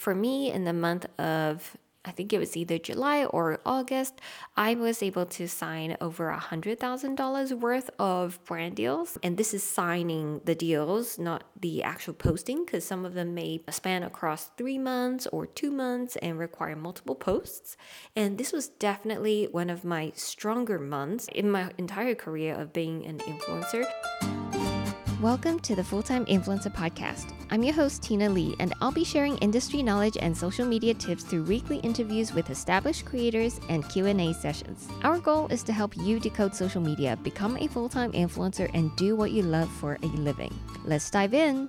For me, in the month of I think it was either July or August, I was able to sign over a $100,000 worth of brand deals. And this is signing the deals, not the actual posting, because some of them may span across three months or two months and require multiple posts. And this was definitely one of my stronger months in my entire career of being an influencer. Welcome to the Full Time Influencer Podcast. I'm your host, Tina Lee, and I'll be sharing industry knowledge and social media tips through weekly interviews with established creators and Q&A sessions. Our goal is to help you decode social media, become a full-time influencer, and do what you love for a living. Let's dive in.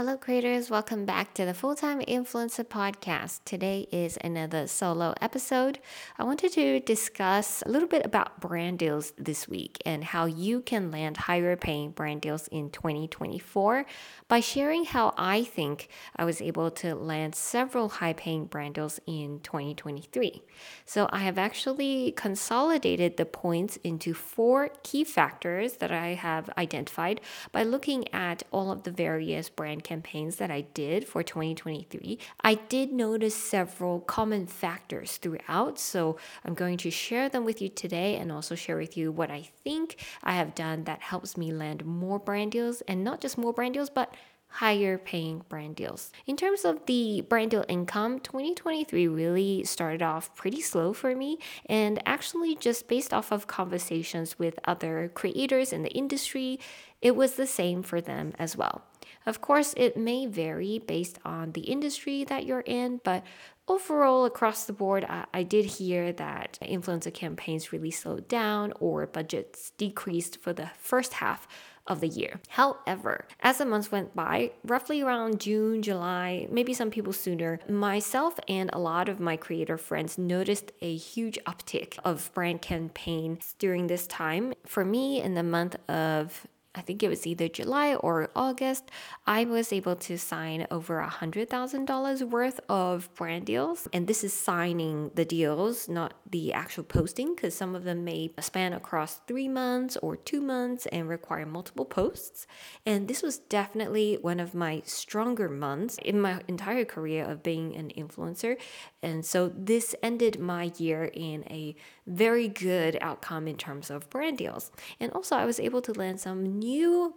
Hello, creators. Welcome back to the Full Time Influencer Podcast. Today is another solo episode. I wanted to discuss a little bit about brand deals this week and how you can land higher paying brand deals in 2024 by sharing how I think I was able to land several high paying brand deals in 2023. So, I have actually consolidated the points into four key factors that I have identified by looking at all of the various brand campaigns that I did for 2023, I did notice several common factors throughout. So I'm going to share them with you today and also share with you what I think I have done that helps me land more brand deals and not just more brand deals, but higher paying brand deals. In terms of the brand deal income, 2023 really started off pretty slow for me and actually just based off of conversations with other creators in the industry, it was the same for them as well. Of course, it may vary based on the industry that you're in, but overall, across the board, I, I, did hear that influencer campaigns really slowed down or budgets decreased for the first half of the year. However, as the months went by, roughly around June, July, maybe some people sooner, myself and a lot of my creator friends noticed a huge uptick of brand campaigns during this time. For me, in the month of I think it was either July or August, I was able to sign over a $100,000 worth of brand deals. And this is signing the deals, not the actual posting, because some of them may span across three months or two months and require multiple posts. And this was definitely one of my stronger months in my entire career of being an influencer. And so this ended my year in a very good outcome in terms of brand deals. And also, I was able to land some new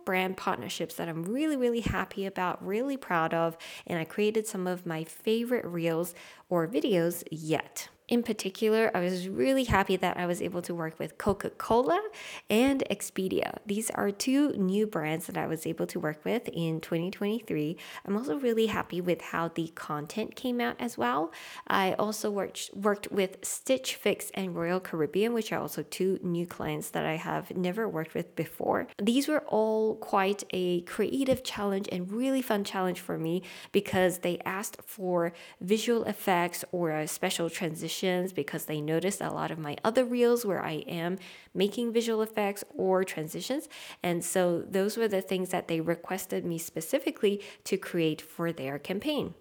brand partnerships that I'm really, really happy about, really proud of. And I created some of my favorite reels or videos yet. In particular, I was really happy that I was able to work with Coca Cola and Expedia. These are two new brands that I was able to work with in 2023. I'm also really happy with how the content came out as well. I also worked, worked with Stitch Fix and Royal Caribbean, which are also two new clients that I have never worked with before. These were all quite a creative challenge and really fun challenge for me because they asked for visual effects or a special transition because they noticed a lot of my other reels where I am making visual effects or transitions. And so those were the things that they requested me specifically to create for their campaign.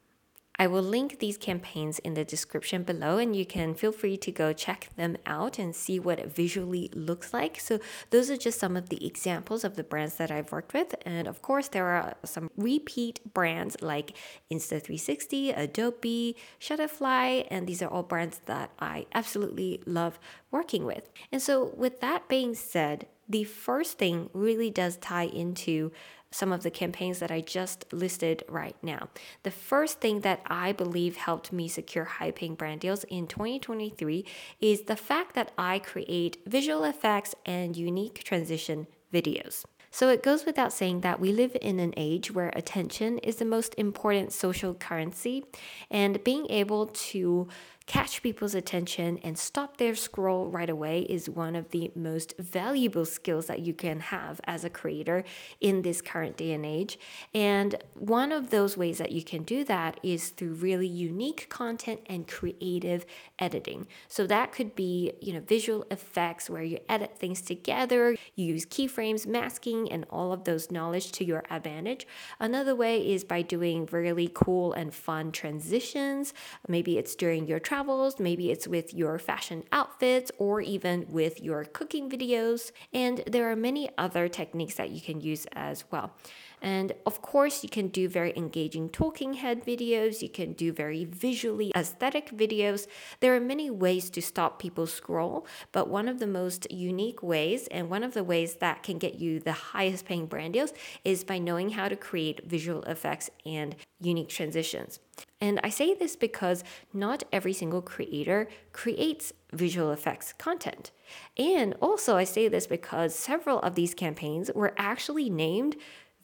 I will link these campaigns in the description below, and you can feel free to go check them out and see what it visually looks like. So, those are just some of the examples of the brands that I've worked with. And of course, there are some repeat brands like Insta360, Adobe, Shutterfly, and these are all brands that I absolutely love working with. And so, with that being said, the first thing really does tie into some of the campaigns that I just listed right now. The first thing that I believe helped me secure high paying brand deals in 2023 is the fact that I create visual effects and unique transition videos. So it goes without saying that we live in an age where attention is the most important social currency, and being able to catch people's attention and stop their scroll right away is one of the most valuable skills that you can have as a creator in this current day and age. And one of those ways that you can do that is through really unique content and creative editing. So that could be, you know, visual effects where you edit things together, you use keyframes, masking, and all of those knowledge to your advantage. Another way is by doing really cool and fun transitions. Maybe it's during your travels, maybe it's with your fashion outfits, or even with your cooking videos. And there are many other techniques that you can use as well. And of course, you can do very engaging talking head videos, you can do very visually aesthetic videos. There are many ways to stop people scroll, but one of the most unique ways and one of the ways that can get you the highest paying brand deals is by knowing how to create visual effects and unique transitions. And I say this because not every single creator creates visual effects content. And also, I say this because several of these campaigns were actually named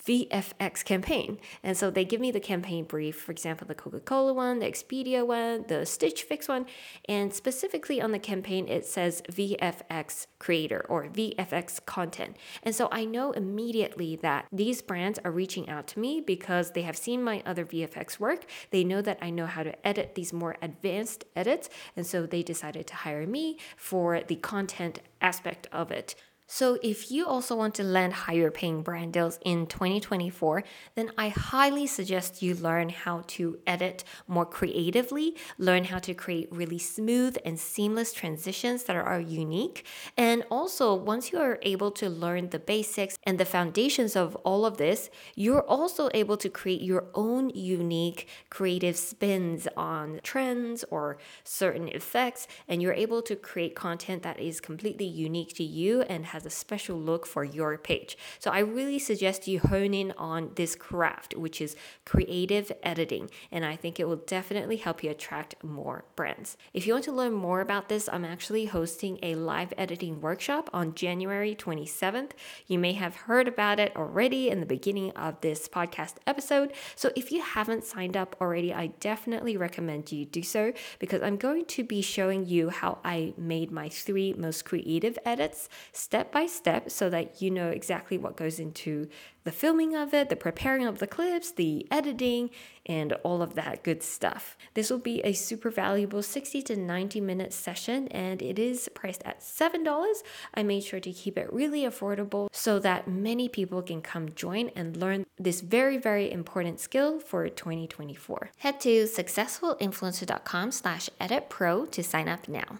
VFX campaign. And so they give me the campaign brief, for example, the Coca Cola one, the Expedia one, the Stitch Fix one. And specifically on the campaign, it says VFX creator or VFX content. And so I know immediately that these brands are reaching out to me because they have seen my other VFX work. They know that I know how to edit these more advanced edits. And so they decided to hire me for the content aspect of it. So, if you also want to land higher paying brand deals in 2024, then I highly suggest you learn how to edit more creatively, learn how to create really smooth and seamless transitions that are unique. And also, once you are able to learn the basics and the foundations of all of this, you're also able to create your own unique creative spins on trends or certain effects, and you're able to create content that is completely unique to you and has has a special look for your page. So I really suggest you hone in on this craft, which is creative editing, and I think it will definitely help you attract more brands. If you want to learn more about this, I'm actually hosting a live editing workshop on January 27th. You may have heard about it already in the beginning of this podcast episode. So if you haven't signed up already, I definitely recommend you do so because I'm going to be showing you how I made my three most creative edits step step by step so that you know exactly what goes into the filming of it, the preparing of the clips, the editing, and all of that good stuff. This will be a super valuable 60 to 90 minute session and it is priced at $7. I made sure to keep it really affordable so that many people can come join and learn this very, very important skill for 2024. Head to successfulinfluencer.com slash edit pro to sign up now.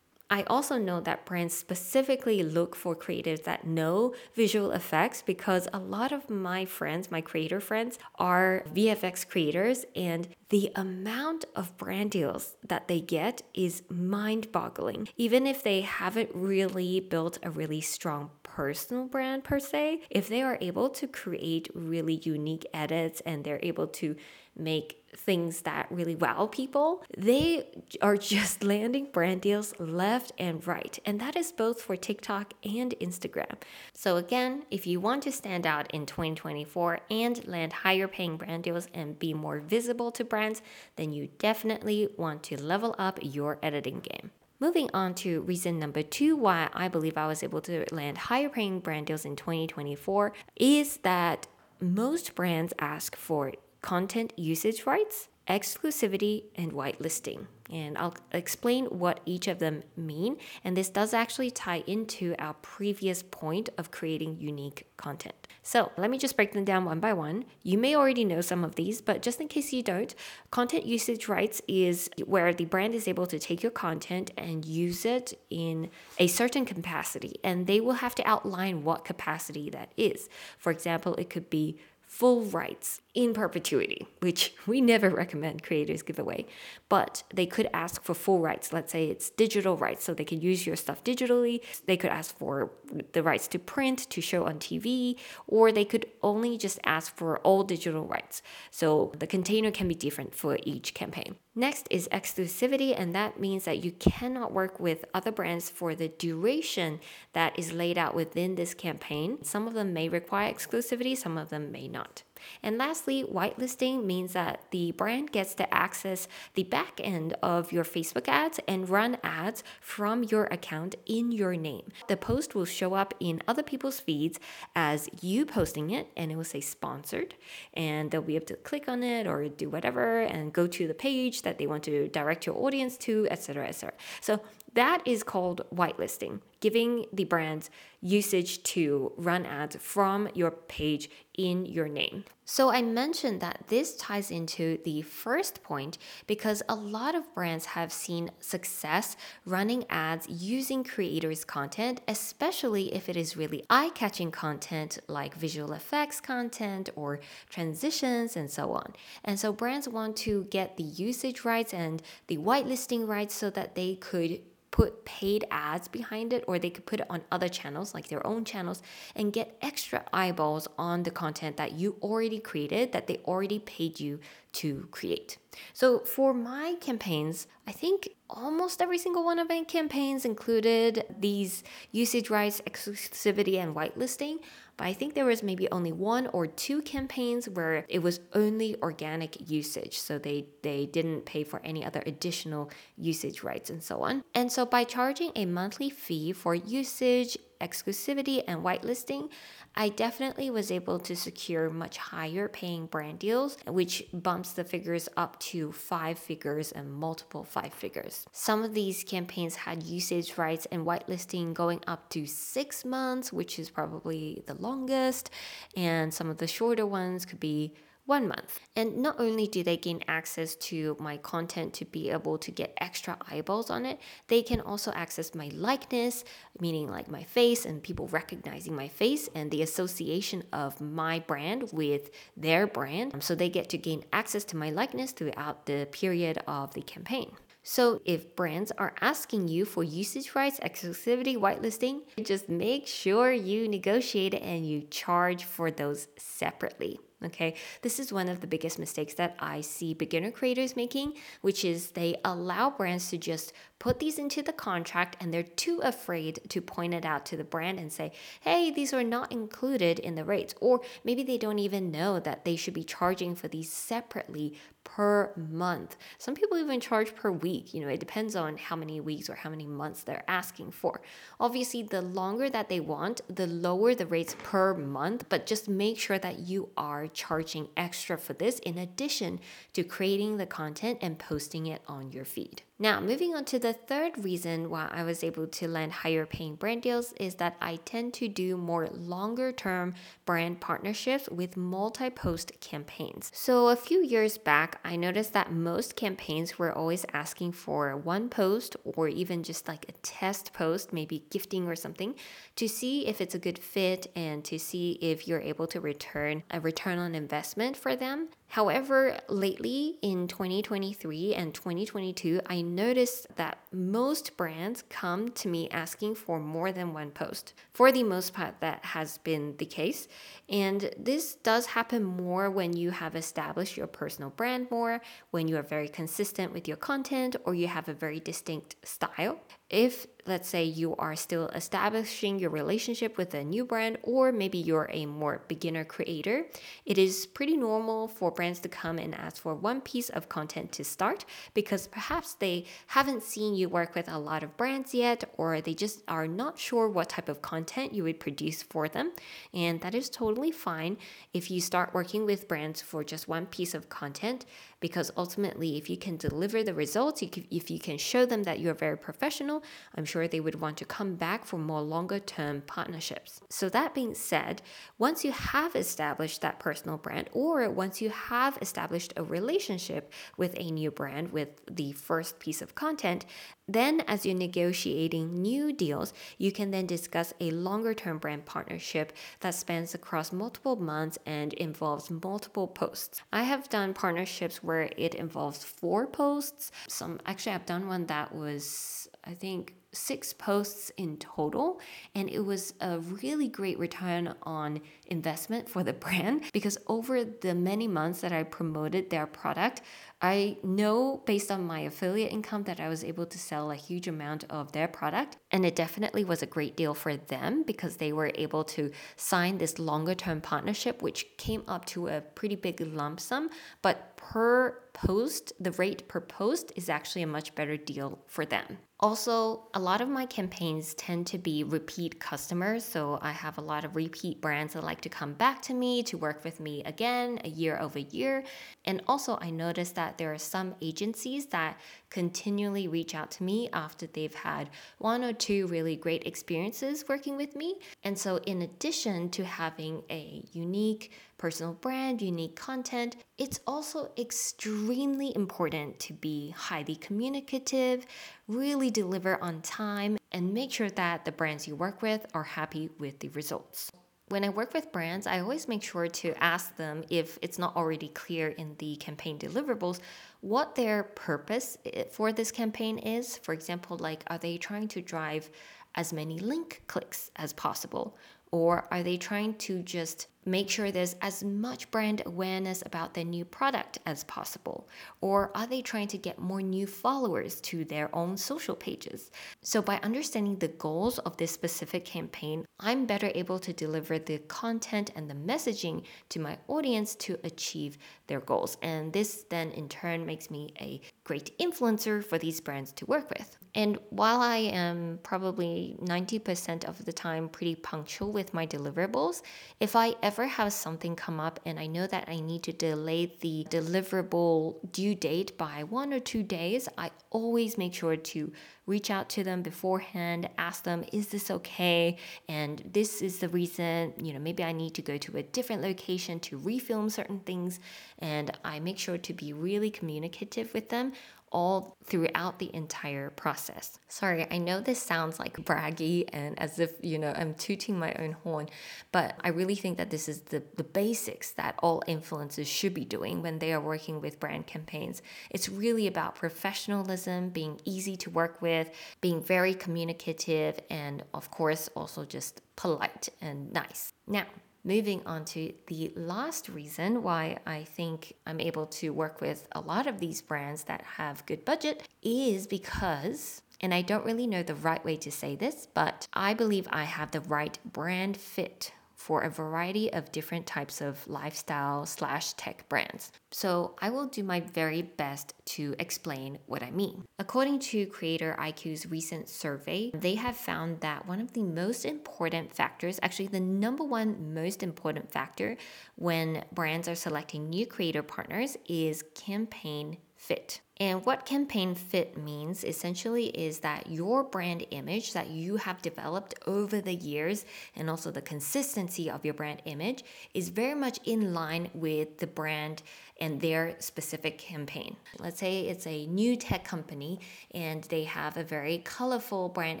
I also know that brands specifically look for creatives that know visual effects because a lot of my friends, my creator friends, are VFX creators, and the amount of brand deals that they get is mind boggling. Even if they haven't really built a really strong personal brand per se, if they are able to create really unique edits and they're able to make things that really wow people, they are just landing brand deals left and right. And that is both for TikTok and Instagram. So, again, if you want to stand out in 2024 and land higher paying brand deals and be more visible to brands, then you definitely want to level up your editing game. Moving on to reason number two why I believe I was able to land higher paying brand deals in 2024 is that most brands ask for content usage rights, exclusivity, and whitelisting. And I'll explain what each of them mean. And this does actually tie into our previous point of creating unique content. So let me just break them down one by one. You may already know some of these, but just in case you don't, content usage rights is where the brand is able to take your content and use it in a certain capacity. And they will have to outline what capacity that is. For example, it could be full rights in perpetuity, which we never recommend creators give away. But they could ask for full rights. Let's say it's digital rights, so they can use your stuff digitally. They could ask for the rights to print, to show on TV, or they could only just ask for all digital rights. So the container can be different for each campaign. Next is exclusivity, and that means that you cannot work with other brands for the duration that is laid out within this campaign. Some of them may require exclusivity, some of them may not. And lastly, whitelisting means that the brand gets to access the back end of your Facebook ads and run ads from your account in your name. The post will show up in other people's feeds as you posting it and it will say sponsored and they'll be able to click on it or do whatever and go to the page that they want to direct your audience to, etc. etc. So that is called whitelisting, giving the brands usage to run ads from your page in your name. So I mentioned that this ties into the first point because a lot of brands have seen success running ads using creators' content, especially if it is really eye catching content like visual effects content or transitions and so on. And so brands want to get the usage rights and the whitelisting rights so that they could put paid ads behind it or they could put it on other channels like their own channels and get extra eyeballs on the content that you already created that they already paid you to create. So for my campaigns, I think almost every single one of my campaigns included these usage rights, exclusivity, and whitelisting. But I think there was maybe only one or two campaigns where it was only organic usage. So they, they didn't pay for any other additional usage rights and so on. And so by charging a monthly fee for usage, exclusivity, and whitelisting, I definitely was able to secure much higher paying brand deals, which bumps the figures up to five figures and multiple five figures. Some of these campaigns had usage rights and whitelisting going up to six months, which is probably the longest, and some of the shorter ones could be one month. And not only do they gain access to my content to be able to get extra eyeballs on it, they can also access my likeness, meaning like my face and people recognizing my face and the association of my brand with their brand. So they get to gain access to my likeness throughout the period of the campaign. So if brands are asking you for usage rights, exclusivity, whitelisting, just make sure you negotiate and you charge for those separately. Okay, this is one of the biggest mistakes that I see beginner creators making, which is they allow brands to just put these into the contract and they're too afraid to point it out to the brand and say, hey, these are not included in the rates. Or maybe they don't even know that they should be charging for these separately per month. Some people even charge per week. You know, it depends on how many weeks or how many months they're asking for. Obviously, the longer that they want, the lower the rates per month, but just make sure that you are charging extra for this in addition to creating the content and posting it on your feed. Now, moving on to the third reason why I was able to land higher paying brand deals is that I tend to do more longer term brand partnerships with multi post campaigns. So, a few years back, I noticed that most campaigns were always asking for one post or even just like a test post, maybe gifting or something, to see if it's a good fit and to see if you're able to return a return on investment for them. However, lately in 2023 and 2022, I noticed that most brands come to me asking for more than one post. For the most part, that has been the case. And this does happen more when you have established your personal brand more, when you are very consistent with your content, or you have a very distinct style. If let's say you are still establishing your relationship with a new brand, or maybe you're a more beginner creator, it is pretty normal for brands to come and ask for one piece of content to start because perhaps they haven't seen you work with a lot of brands yet, or they just are not sure what type of content you would produce for them. And that is totally fine if you start working with brands for just one piece of content because ultimately, if you can deliver the results, if you can show them that you're very professional, I'm sure they would want to come back for more longer term partnerships. So, that being said, once you have established that personal brand, or once you have established a relationship with a new brand with the first piece of content, then, as you're negotiating new deals, you can then discuss a longer term brand partnership that spans across multiple months and involves multiple posts. I have done partnerships where it involves four posts. Some actually, I've done one that was, I think, six posts in total and it was a really great return on investment for the brand because over the many months that I promoted their product I know based on my affiliate income that I was able to sell a huge amount of their product. And it definitely was a great deal for them because they were able to sign this longer term partnership, which came up to a pretty big lump sum. But per post, the rate per post is actually a much better deal for them. Also, a lot of my campaigns tend to be repeat customers. So I have a lot of repeat brands that like to come back to me to work with me again a year over year. And also, I noticed that there are some agencies that continually reach out to me after they've had one or two really great experiences working with me. And so, in addition to having a unique personal brand, unique content, it's also extremely important to be highly communicative, really deliver on time, and make sure that the brands you work with are happy with the results. When I work with brands, I always make sure to ask them if it's not already clear in the campaign deliverables what their purpose for this campaign is. For example, like are they trying to drive as many link clicks as possible? Or are they trying to just make sure there's as much brand awareness about their new product as possible? Or are they trying to get more new followers to their own social pages? So, by understanding the goals of this specific campaign, I'm better able to deliver the content and the messaging to my audience to achieve their goals. And this then in turn makes me a great influencer for these brands to work with. And while I am probably 90% of the time pretty punctual with my deliverables, if I ever have something come up and I know that I need to delay the deliverable due date by one or two days, I always make sure to reach out to them beforehand, ask them, is this okay? And this is the reason, you know, maybe I need to go to a different location to refilm certain things. And I make sure to be really communicative with them all throughout the entire process. Sorry, I know this sounds like braggy and as if, you know, I'm tooting my own horn, but I really think that this is the, the basics that all influencers should be doing when they are working with brand campaigns. It's really about professionalism, being easy to work with, being very communicative, and of course, also just polite and nice. Now, moving on to the last reason why I think I'm able to work with a lot of these brands that have good budget is because and I don't really know the right way to say this, but I believe I have the right brand fit for a variety of different types of lifestyle slash tech brands. So I will do my very best to explain what I mean. According to Creator IQ's recent survey, they have found that one of the most important factors, actually the number one most important factor when brands are selecting new creator partners is campaign fit. And what campaign fit means essentially is that your brand image that you have developed over the years and also the consistency of your brand image is very much in line with the brand and their specific campaign. Let's say it's a new tech company and they have a very colorful brand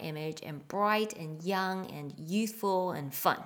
image and bright and young and youthful and fun.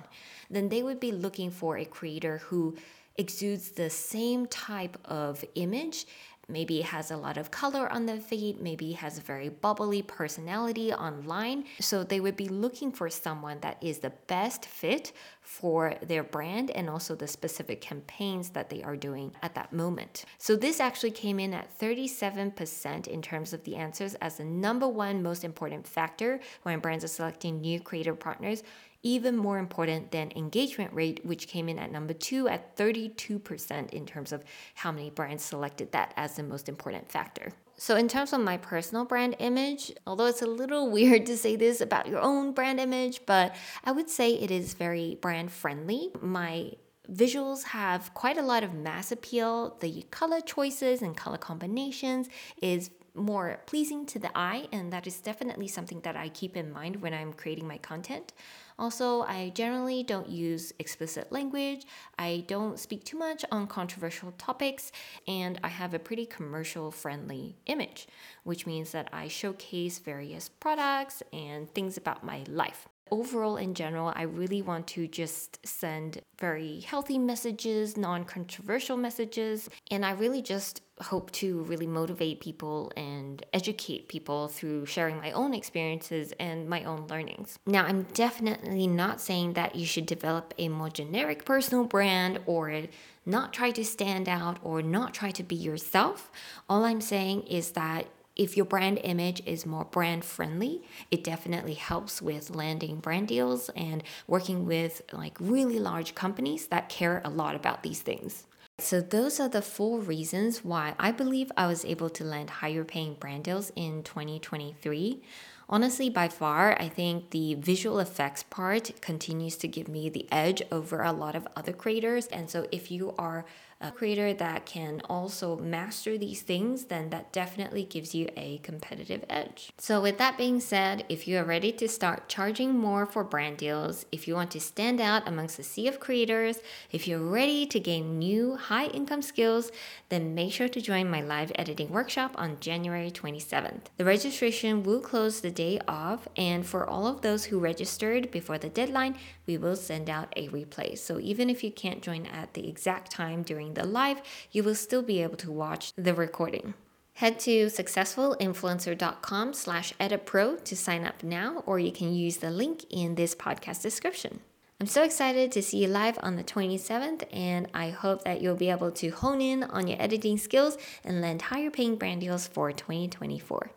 Then they would be looking for a creator who exudes the same type of image Maybe has a lot of color on the feed, maybe has a very bubbly personality online. So they would be looking for someone that is the best fit for their brand and also the specific campaigns that they are doing at that moment. So this actually came in at 37% in terms of the answers as the number one most important factor when brands are selecting new creative partners even more important than engagement rate, which came in at number two at 32% in terms of how many brands selected that as the most important factor. So, in terms of my personal brand image, although it's a little weird to say this about your own brand image, but I would say it is very brand friendly. My visuals have quite a lot of mass appeal. The color choices and color combinations is more pleasing to the eye, and that is definitely something that I keep in mind when I'm creating my content. Also, I generally don't use explicit language, I don't speak too much on controversial topics, and I have a pretty commercial friendly image, which means that I showcase various products and things about my life overall, in general, I really want to just send very healthy messages, non controversial messages, and I really just hope to really motivate people and educate people through sharing my own experiences and my own learnings. Now, I'm definitely not saying that you should develop a more generic personal brand or not try to stand out or not try to be yourself. All I'm saying is that if your brand image is more brand friendly, it definitely helps with landing brand deals and working with like really large companies that care a lot about these things. So, those are the four reasons why I believe I was able to land higher paying brand deals in 2023. Honestly, by far, I think the visual effects part continues to give me the edge over a lot of other creators. And so, if you are a creator that can also master these things, then that definitely gives you a competitive edge. So, with that being said, if you are ready to start charging more for brand deals, if you want to stand out amongst a sea of creators, if you're ready to gain new high income skills, then make sure to join my live editing workshop on January 27th. The registration will close the day of, and for all of those who registered before the deadline, we will send out a replay. So even if you can't join at the exact time during the live, you will still be able to watch the recording. Head to successfulinfluencer.com slash editpro to sign up now, or you can use the link in this podcast description. I'm so excited to see you live on the 27th, and I hope that you'll be able to hone in on your editing skills and land higher paying brand deals for 2024.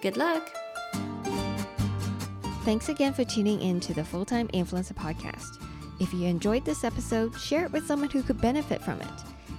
Good luck! Thanks again for tuning in to the Full Time Influencer Podcast. If you enjoyed this episode, share it with someone who could benefit from it,